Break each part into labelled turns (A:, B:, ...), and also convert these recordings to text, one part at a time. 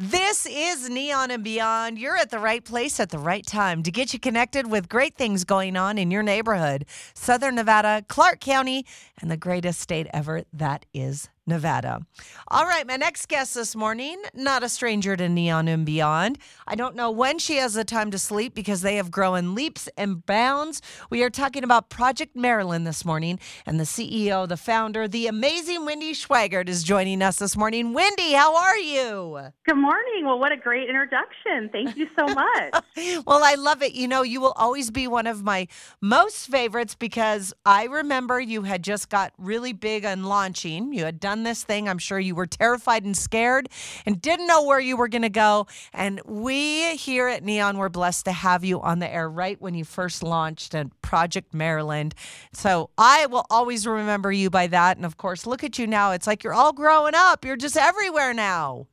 A: This is Neon and Beyond. You're at the right place at the right time to get you connected with great things going on in your neighborhood. Southern Nevada, Clark County, and the greatest state ever that is Nevada. All right, my next guest this morning, not a stranger to Neon and Beyond. I don't know when she has the time to sleep because they have grown leaps and bounds. We are talking about Project Marilyn this morning, and the CEO, the founder, the amazing Wendy Schweigert is joining us this morning. Wendy, how are you?
B: Good morning. Well, what a great introduction. Thank you so much.
A: well, I love it. You know, you will always be one of my most favorites because I remember you had just got really big on launching. You had done this thing. I'm sure you were terrified and scared and didn't know where you were going to go. And we here at Neon were blessed to have you on the air right when you first launched at Project Marilyn. So I will always remember you by that. And of course, look at you now. It's like you're all growing up, you're just everywhere now.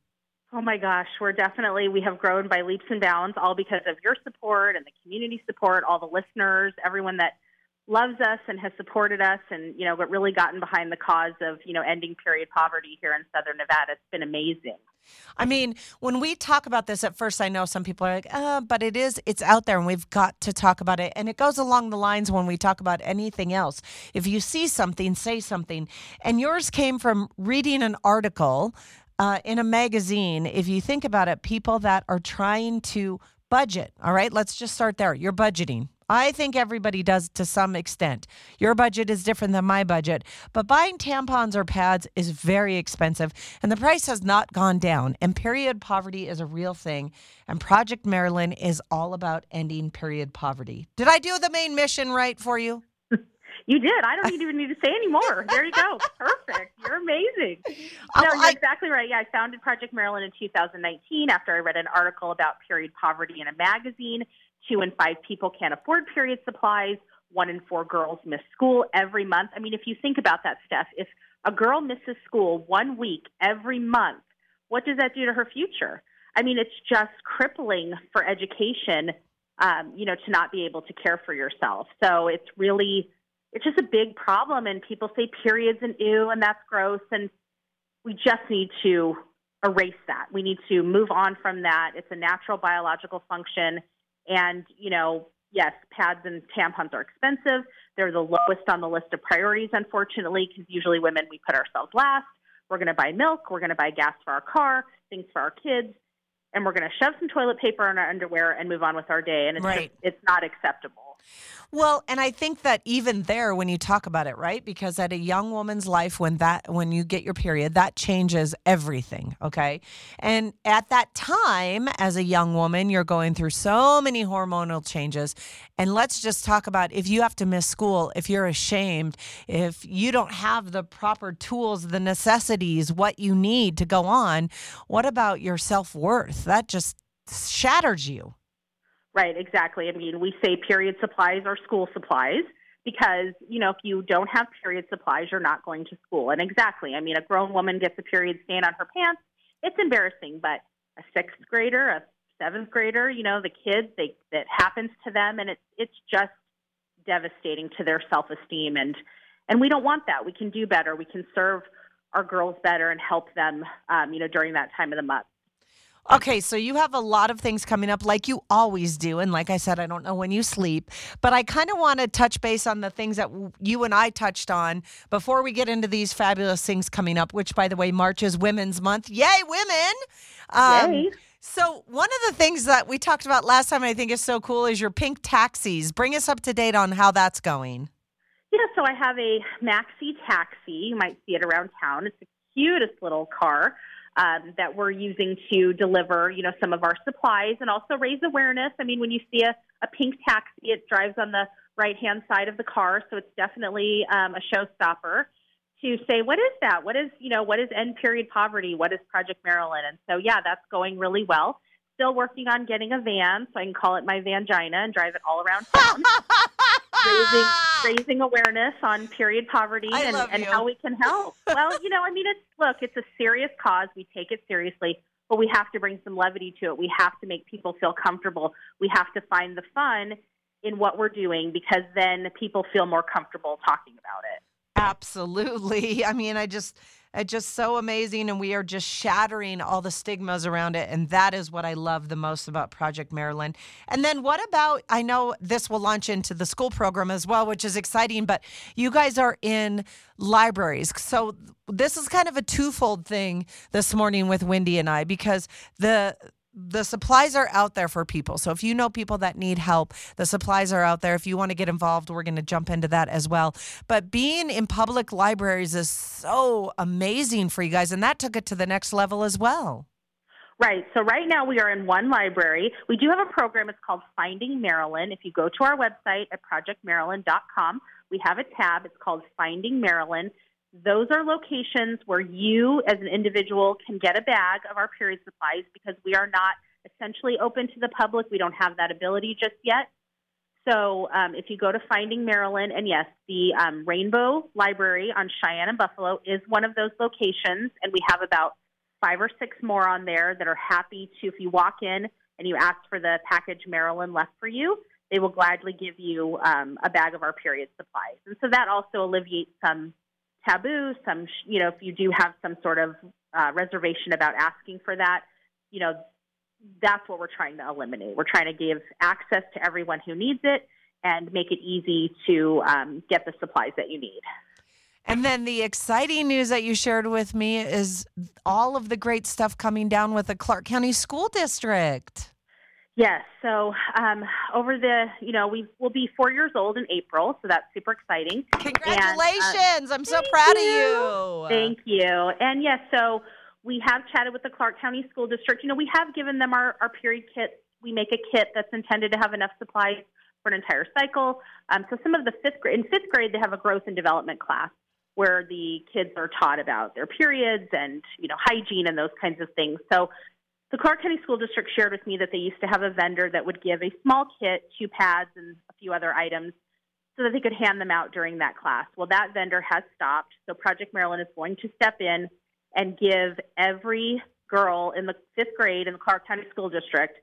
B: Oh my gosh, we're definitely, we have grown by leaps and bounds, all because of your support and the community support, all the listeners, everyone that loves us and has supported us and you know but really gotten behind the cause of you know ending period poverty here in southern nevada. It's been amazing.
A: I mean when we talk about this at first i know some people are like uh, but it is it's out there and we've got to talk about it. And it goes along the lines when we talk about anything else. If you see something say something. And yours came from reading an article uh, in a magazine. If you think about it people that are trying to budget all right? Let's just start there. You're budgeting I think everybody does to some extent. Your budget is different than my budget, but buying tampons or pads is very expensive and the price has not gone down. And period poverty is a real thing. And Project Marilyn is all about ending period poverty. Did I do the main mission right for you?
B: You did. I don't even need to say anymore. There you go. Perfect. You're amazing. Oh, no, you're exactly right. Yeah, I founded Project Marilyn in 2019 after I read an article about period poverty in a magazine two in five people can't afford period supplies. One in four girls miss school every month. I mean, if you think about that, Steph, if a girl misses school one week every month, what does that do to her future? I mean, it's just crippling for education, um, you know, to not be able to care for yourself. So it's really, it's just a big problem. And people say periods and ew, and that's gross. And we just need to erase that. We need to move on from that. It's a natural biological function. And, you know, yes, pads and tampons are expensive. They're the lowest on the list of priorities, unfortunately, because usually women, we put ourselves last. We're going to buy milk. We're going to buy gas for our car, things for our kids, and we're going to shove some toilet paper in our underwear and move on with our day. And it's, right. just, it's not acceptable.
A: Well, and I think that even there, when you talk about it, right? Because at a young woman's life, when that when you get your period, that changes everything. Okay, and at that time, as a young woman, you're going through so many hormonal changes. And let's just talk about if you have to miss school, if you're ashamed, if you don't have the proper tools, the necessities, what you need to go on. What about your self worth? That just shatters you.
B: Right, exactly. I mean, we say period supplies are school supplies because, you know, if you don't have period supplies, you're not going to school. And exactly, I mean, a grown woman gets a period stain on her pants, it's embarrassing, but a sixth grader, a seventh grader, you know, the kids, they that happens to them and it's it's just devastating to their self-esteem and and we don't want that. We can do better. We can serve our girls better and help them um, you know, during that time of the month.
A: Okay, so you have a lot of things coming up like you always do. And like I said, I don't know when you sleep, but I kind of want to touch base on the things that you and I touched on before we get into these fabulous things coming up, which, by the way, March is Women's Month. Yay, women!
B: Um, Yay.
A: So, one of the things that we talked about last time I think is so cool is your pink taxis. Bring us up to date on how that's going.
B: Yeah, so I have a maxi taxi. You might see it around town. It's the cutest little car um, that we're using to deliver, you know, some of our supplies and also raise awareness. I mean, when you see a, a pink taxi, it drives on the right hand side of the car, so it's definitely um, a showstopper to say what is that? What is you know what is end period poverty? What is Project Marilyn? And so yeah, that's going really well. Still working on getting a van so I can call it my Vangina and drive it all around town. raising raising ah! awareness on period poverty and, and how we can help. well, you know, I mean, it's look, it's a serious cause. We take it seriously, but we have to bring some levity to it. We have to make people feel comfortable. We have to find the fun in what we're doing because then people feel more comfortable talking about it.
A: Absolutely. I mean, I just It's just so amazing. And we are just shattering all the stigmas around it. And that is what I love the most about Project Marilyn. And then what about, I know this will launch into the school program as well, which is exciting, but you guys are in libraries. So this is kind of a twofold thing this morning with Wendy and I because the the supplies are out there for people. So if you know people that need help, the supplies are out there. If you want to get involved, we're going to jump into that as well. But being in public libraries is so amazing for you guys, and that took it to the next level as well.
B: Right. So right now we are in one library. We do have a program. It's called Finding Marilyn. If you go to our website at projectmarilyn.com, we have a tab. It's called Finding Marilyn. Those are locations where you, as an individual, can get a bag of our period supplies because we are not essentially open to the public. We don't have that ability just yet. So um, if you go to Finding Marilyn, and yes, the um, Rainbow Library on Cheyenne and Buffalo is one of those locations, and we have about five or six more on there that are happy to, if you walk in and you ask for the package Marilyn left for you, they will gladly give you um, a bag of our period supplies. And so that also alleviates some taboo, some, you know, if you do have some sort of uh, reservation about asking for that, you know, that's what we're trying to eliminate. We're trying to give access to everyone who needs it and make it easy to um, get the supplies that you need.
A: And then the exciting news that you shared with me is all of the great stuff coming down with the Clark County School District.
B: Yes. So um, over the, you know, we will be four years old in April, so that's super exciting.
A: Congratulations! And, uh, I'm so proud
B: you.
A: of
B: you. Thank you. And yes, so we have chatted with the Clark County School District. You know, we have given them our, our period kits. We make a kit that's intended to have enough supplies for an entire cycle. Um, so some of the fifth grade, in fifth grade, they have a growth and development class where the kids are taught about their periods and you know hygiene and those kinds of things. So the Clark County School District shared with me that they used to have a vendor that would give a small kit, two pads, and a few other items so that they could hand them out during that class. Well, that vendor has stopped, so Project Marilyn is going to step in and give every girl in the fifth grade in the Clark County School District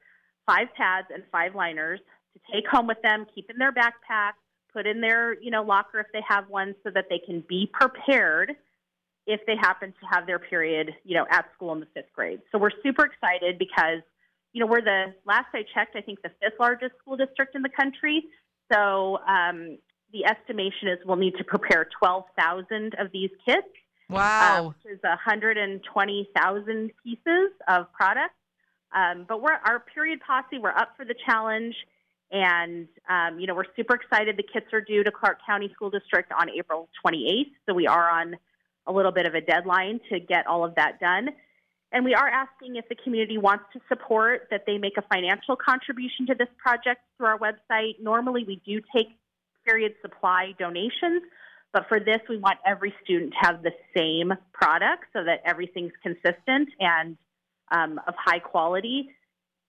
B: five pads and five liners to take home with them, keep in their backpack, put in their you know locker if they have one, so that they can be prepared if they happen to have their period, you know, at school in the fifth grade. So we're super excited because, you know, we're the last I checked, I think the fifth largest school district in the country. So um, the estimation is we'll need to prepare 12,000 of these kits.
A: Wow.
B: Uh, which is 120,000 pieces of product. Um, but we're our period posse. We're up for the challenge, and um, you know we're super excited. The kits are due to Clark County School District on April 28th, so we are on a little bit of a deadline to get all of that done. And we are asking if the community wants to support that they make a financial contribution to this project through our website. Normally, we do take period supply donations, but for this, we want every student to have the same product so that everything's consistent and um, of high quality.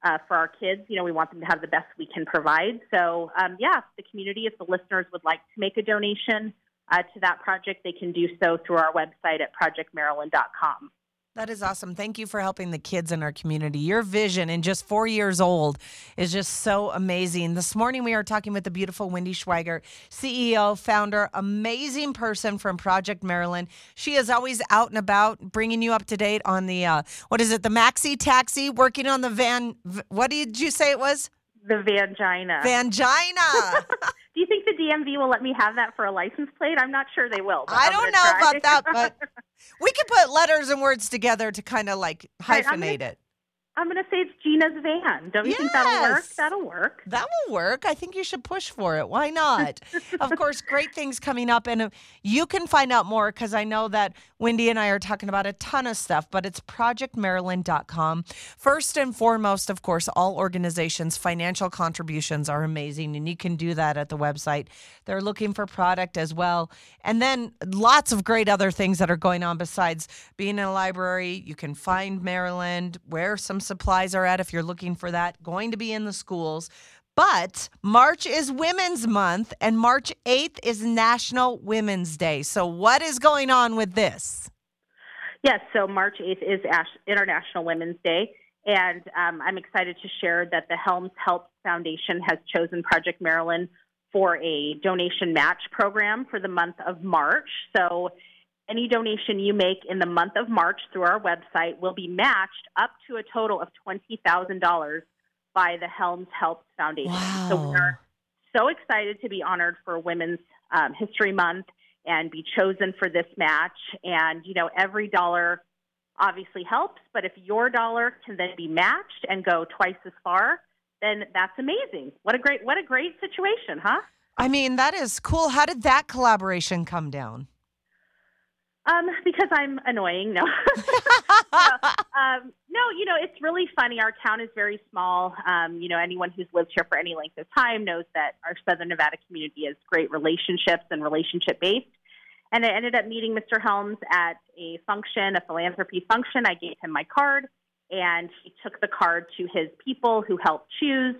B: Uh, for our kids, you know, we want them to have the best we can provide. So, um, yeah, the community, if the listeners would like to make a donation, uh, to that project, they can do so through our website at projectmarilyn.com.
A: That is awesome. Thank you for helping the kids in our community. Your vision in just four years old is just so amazing. This morning we are talking with the beautiful Wendy Schweigert, CEO, founder, amazing person from Project Marilyn. She is always out and about, bringing you up to date on the uh, what is it, the maxi taxi, working on the van. What did you say it was?
B: The Vangina.
A: Vangina.
B: Do you think the DMV will let me have that for a license plate? I'm not sure they will.
A: I don't know try. about that, but we can put letters and words together to kind of like hyphenate right,
B: gonna,
A: it.
B: I'm going to say it's Gina's van. Don't you yes. think that'll work? That'll work.
A: That will work. I think you should push for it. Why not? of course, great things coming up. And uh, you can find out more because I know that Wendy and I are talking about a ton of stuff, but it's projectmarilyn.com. First and foremost, of course, all organizations' financial contributions are amazing, and you can do that at the website. They're looking for product as well. And then lots of great other things that are going on besides being in a library. You can find Marilyn, where some supplies are at if you're looking for that, going to be in the schools. But March is Women's Month and March 8th is National Women's Day. So, what is going on with this?
B: Yes, so March 8th is International Women's Day. And um, I'm excited to share that the Helms Help Foundation has chosen Project Marilyn for a donation match program for the month of March. So any donation you make in the month of March through our website will be matched up to a total of $20,000 by the Helms Helps Foundation.
A: Wow.
B: So we are so excited to be honored for Women's um, History Month and be chosen for this match. And, you know, every dollar obviously helps, but if your dollar can then be matched and go twice as far, then that's amazing. What a great what a great situation, huh?
A: I mean, that is cool. How did that collaboration come down?
B: Um, because I'm annoying. No. um, no, you know, it's really funny. Our town is very small. Um, you know, anyone who's lived here for any length of time knows that our Southern Nevada community is great relationships and relationship based. And I ended up meeting Mr. Helms at a function, a philanthropy function. I gave him my card, and he took the card to his people who helped choose.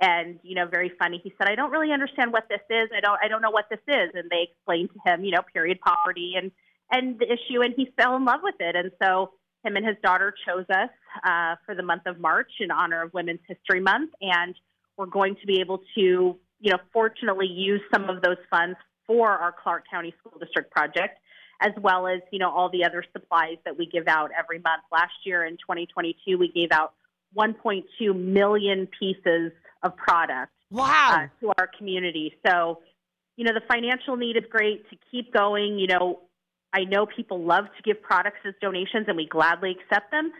B: And you know, very funny. He said, "I don't really understand what this is. I don't. I don't know what this is." And they explained to him, you know, period poverty and and the issue, and he fell in love with it. And so him and his daughter chose us uh, for the month of March in honor of Women's History Month, and we're going to be able to, you know, fortunately use some of those funds for our Clark County School District project, as well as you know all the other supplies that we give out every month. Last year in 2022, we gave out 1.2 million pieces of product
A: wow.
B: uh, to our community. So, you know, the financial need is great to keep going. You know, I know people love to give products as donations, and we gladly accept them.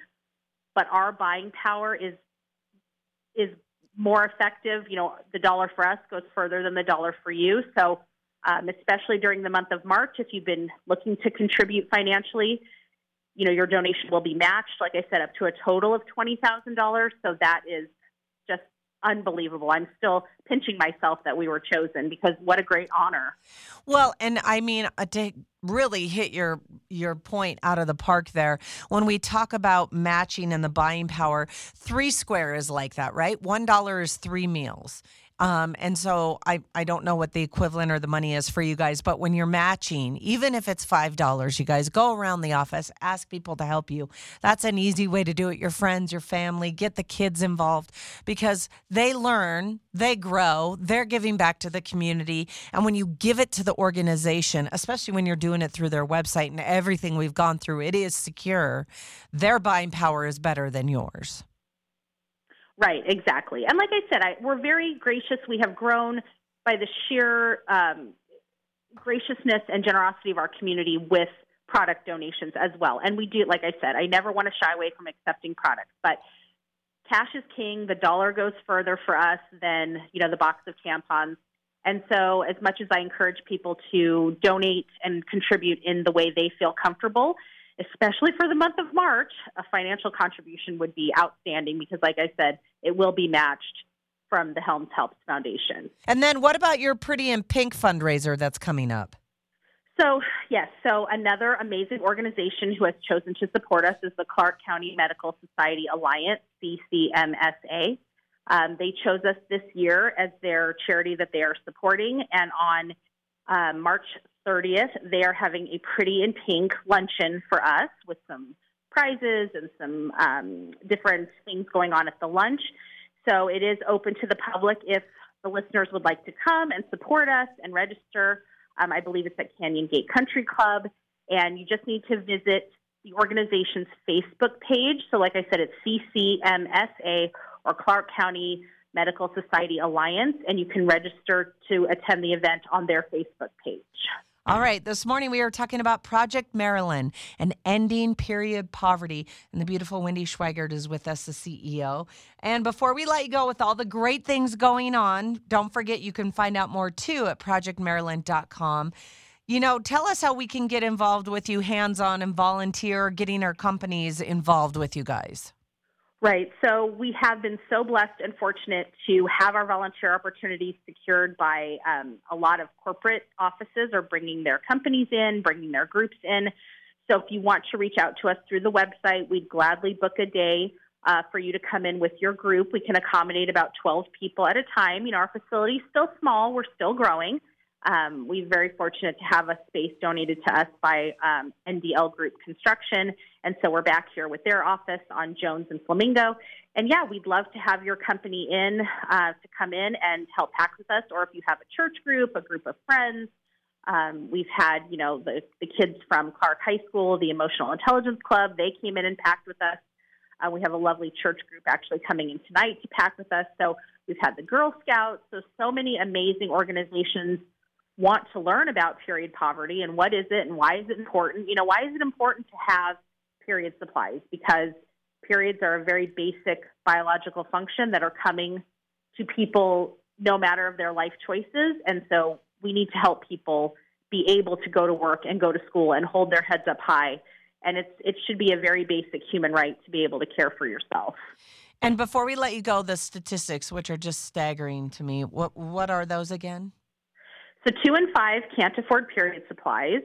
B: But our buying power is is more effective. You know, the dollar for us goes further than the dollar for you. So um, especially during the month of March. If you've been looking to contribute financially, you know, your donation will be matched, like I said, up to a total of $20,000. So that is just unbelievable. I'm still pinching myself that we were chosen because what a great honor.
A: Well, and I mean, uh, to really hit your your point out of the park there, when we talk about matching and the buying power, three square is like that, right? One dollar is three meals. Um, and so I, I don't know what the equivalent or the money is for you guys, but when you're matching, even if it's $5, you guys go around the office, ask people to help you. That's an easy way to do it. Your friends, your family, get the kids involved because they learn, they grow, they're giving back to the community. And when you give it to the organization, especially when you're doing it through their website and everything we've gone through, it is secure. Their buying power is better than yours.
B: Right, exactly. And like I said, I, we're very gracious. We have grown by the sheer um, graciousness and generosity of our community with product donations as well. And we do, like I said, I never want to shy away from accepting products, but cash is king. The dollar goes further for us than you know the box of tampons. And so, as much as I encourage people to donate and contribute in the way they feel comfortable, especially for the month of March, a financial contribution would be outstanding because, like I said, it will be matched from the Helms Helps Foundation.
A: And then what about your Pretty in Pink fundraiser that's coming up?
B: So, yes, so another amazing organization who has chosen to support us is the Clark County Medical Society Alliance, CCMSA. Um, they chose us this year as their charity that they are supporting, and on um, March 30th, they are having a Pretty in Pink luncheon for us with some prizes and some um, different things going on at the lunch. So it is open to the public if the listeners would like to come and support us and register. Um, I believe it's at Canyon Gate Country Club, and you just need to visit the organization's Facebook page. So, like I said, it's CCMSA or Clark County Medical Society Alliance, and you can register to attend the event on their Facebook page.
A: All right, this morning we are talking about Project Marilyn and ending period poverty. And the beautiful Wendy Schweigert is with us, the CEO. And before we let you go with all the great things going on, don't forget you can find out more too at projectmarilyn.com. You know, tell us how we can get involved with you hands on and volunteer, getting our companies involved with you guys.
B: Right. So we have been so blessed and fortunate to have our volunteer opportunities secured by um, a lot of corporate offices or bringing their companies in, bringing their groups in. So if you want to reach out to us through the website, we'd gladly book a day uh, for you to come in with your group. We can accommodate about 12 people at a time. You know, our facility is still small. We're still growing. Um, we're very fortunate to have a space donated to us by um, NDL Group Construction, and so we're back here with their office on Jones and Flamingo. And yeah, we'd love to have your company in uh, to come in and help pack with us, or if you have a church group, a group of friends, Um, we've had, you know, the, the kids from Clark High School, the Emotional Intelligence Club. They came in and packed with us. Uh, we have a lovely church group actually coming in tonight to pack with us. So we've had the Girl Scouts. So so many amazing organizations want to learn about period poverty and what is it and why is it important. You know, why is it important to have period supplies? Because periods are a very basic biological function that are coming to people no matter of their life choices. And so we need to help people be able to go to work and go to school and hold their heads up high. And it's it should be a very basic human right to be able to care for yourself.
A: And before we let you go, the statistics, which are just staggering to me, what what are those again?
B: So two in five can't afford period supplies.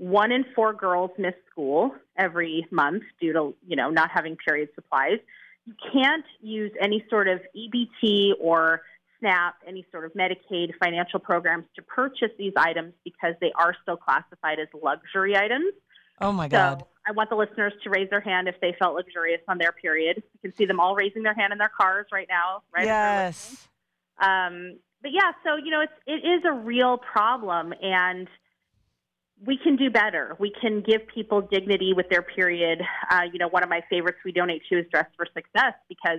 B: One in four girls miss school every month due to you know not having period supplies. You can't use any sort of EBT or SNAP, any sort of Medicaid financial programs to purchase these items because they are still classified as luxury items.
A: Oh my God.
B: So I want the listeners to raise their hand if they felt luxurious on their period. You can see them all raising their hand in their cars right now, right?
A: Yes.
B: Um, but yeah, so you know, it's it is a real problem, and we can do better. We can give people dignity with their period. Uh, you know, one of my favorites we donate to is Dress for Success because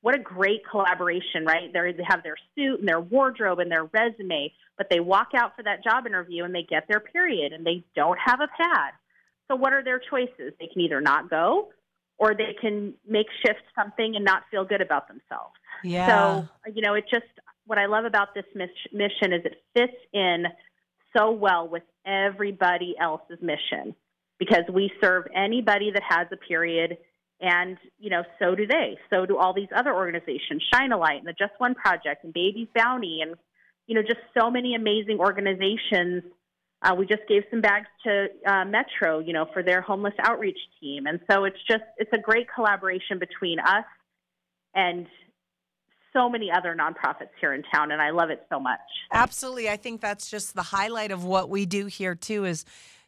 B: what a great collaboration, right? They're, they have their suit and their wardrobe and their resume, but they walk out for that job interview and they get their period and they don't have a pad. So, what are their choices? They can either not go or they can make shift something and not feel good about themselves.
A: Yeah.
B: So, you know, it just, what I love about this mission is it fits in so well with everybody else's mission because we serve anybody that has a period and, you know, so do they. So do all these other organizations, Shine a Light and the Just One Project and Baby's Bounty and, you know, just so many amazing organizations. Uh, we just gave some bags to uh, Metro, you know, for their homeless outreach team. And so it's just, it's a great collaboration between us and so many other nonprofits here in town and I love it so much.
A: Absolutely. I think that's just the highlight of what we do here too is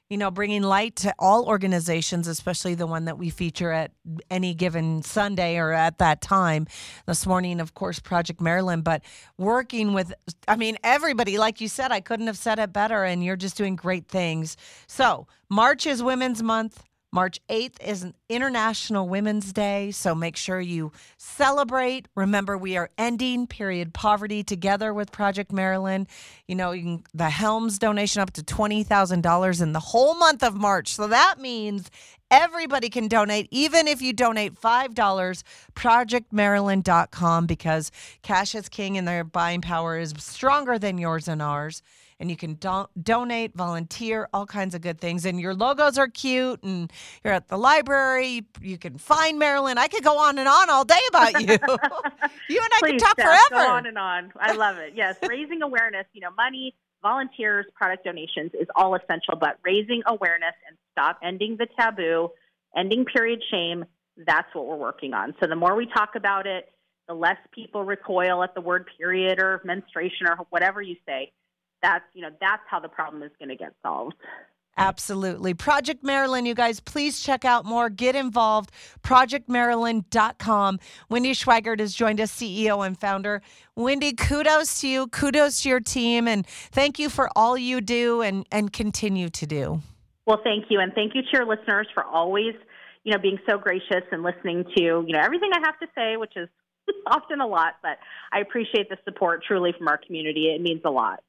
A: you know, bringing light to all organizations, especially the one that we feature at any given Sunday or at that time. This morning, of course, Project Marilyn, but working with, I mean, everybody, like you said, I couldn't have said it better, and you're just doing great things. So, March is Women's Month. March 8th is an International Women's Day, so make sure you celebrate. Remember, we are ending period poverty together with Project Marilyn. You know, you can, the Helms donation up to $20,000 in the whole month of March. So that means everybody can donate, even if you donate $5, projectmarilyn.com, because cash is king and their buying power is stronger than yours and ours and you can do- donate, volunteer, all kinds of good things. And your logos are cute, and you're at the library. You can find Marilyn. I could go on and on all day about you. you and I
B: Please,
A: could talk
B: Steph,
A: forever.
B: Go on and on. I love it. Yes, raising awareness. You know, money, volunteers, product donations is all essential, but raising awareness and stop ending the taboo, ending period shame. That's what we're working on. So the more we talk about it, the less people recoil at the word period or menstruation or whatever you say that's you know that's how the problem is going to get solved
A: Absolutely. Project Marilyn, you guys, please check out more. Get involved. ProjectMarilyn.com. Wendy Schweigert has joined us, CEO and founder. Wendy, kudos to you. Kudos to your team. And thank you for all you do and, and continue to do.
B: Well, thank you. And thank you to your listeners for always, you know, being so gracious and listening to, you know, everything I have to say, which is often a lot, but I appreciate the support truly from our community. It means a lot.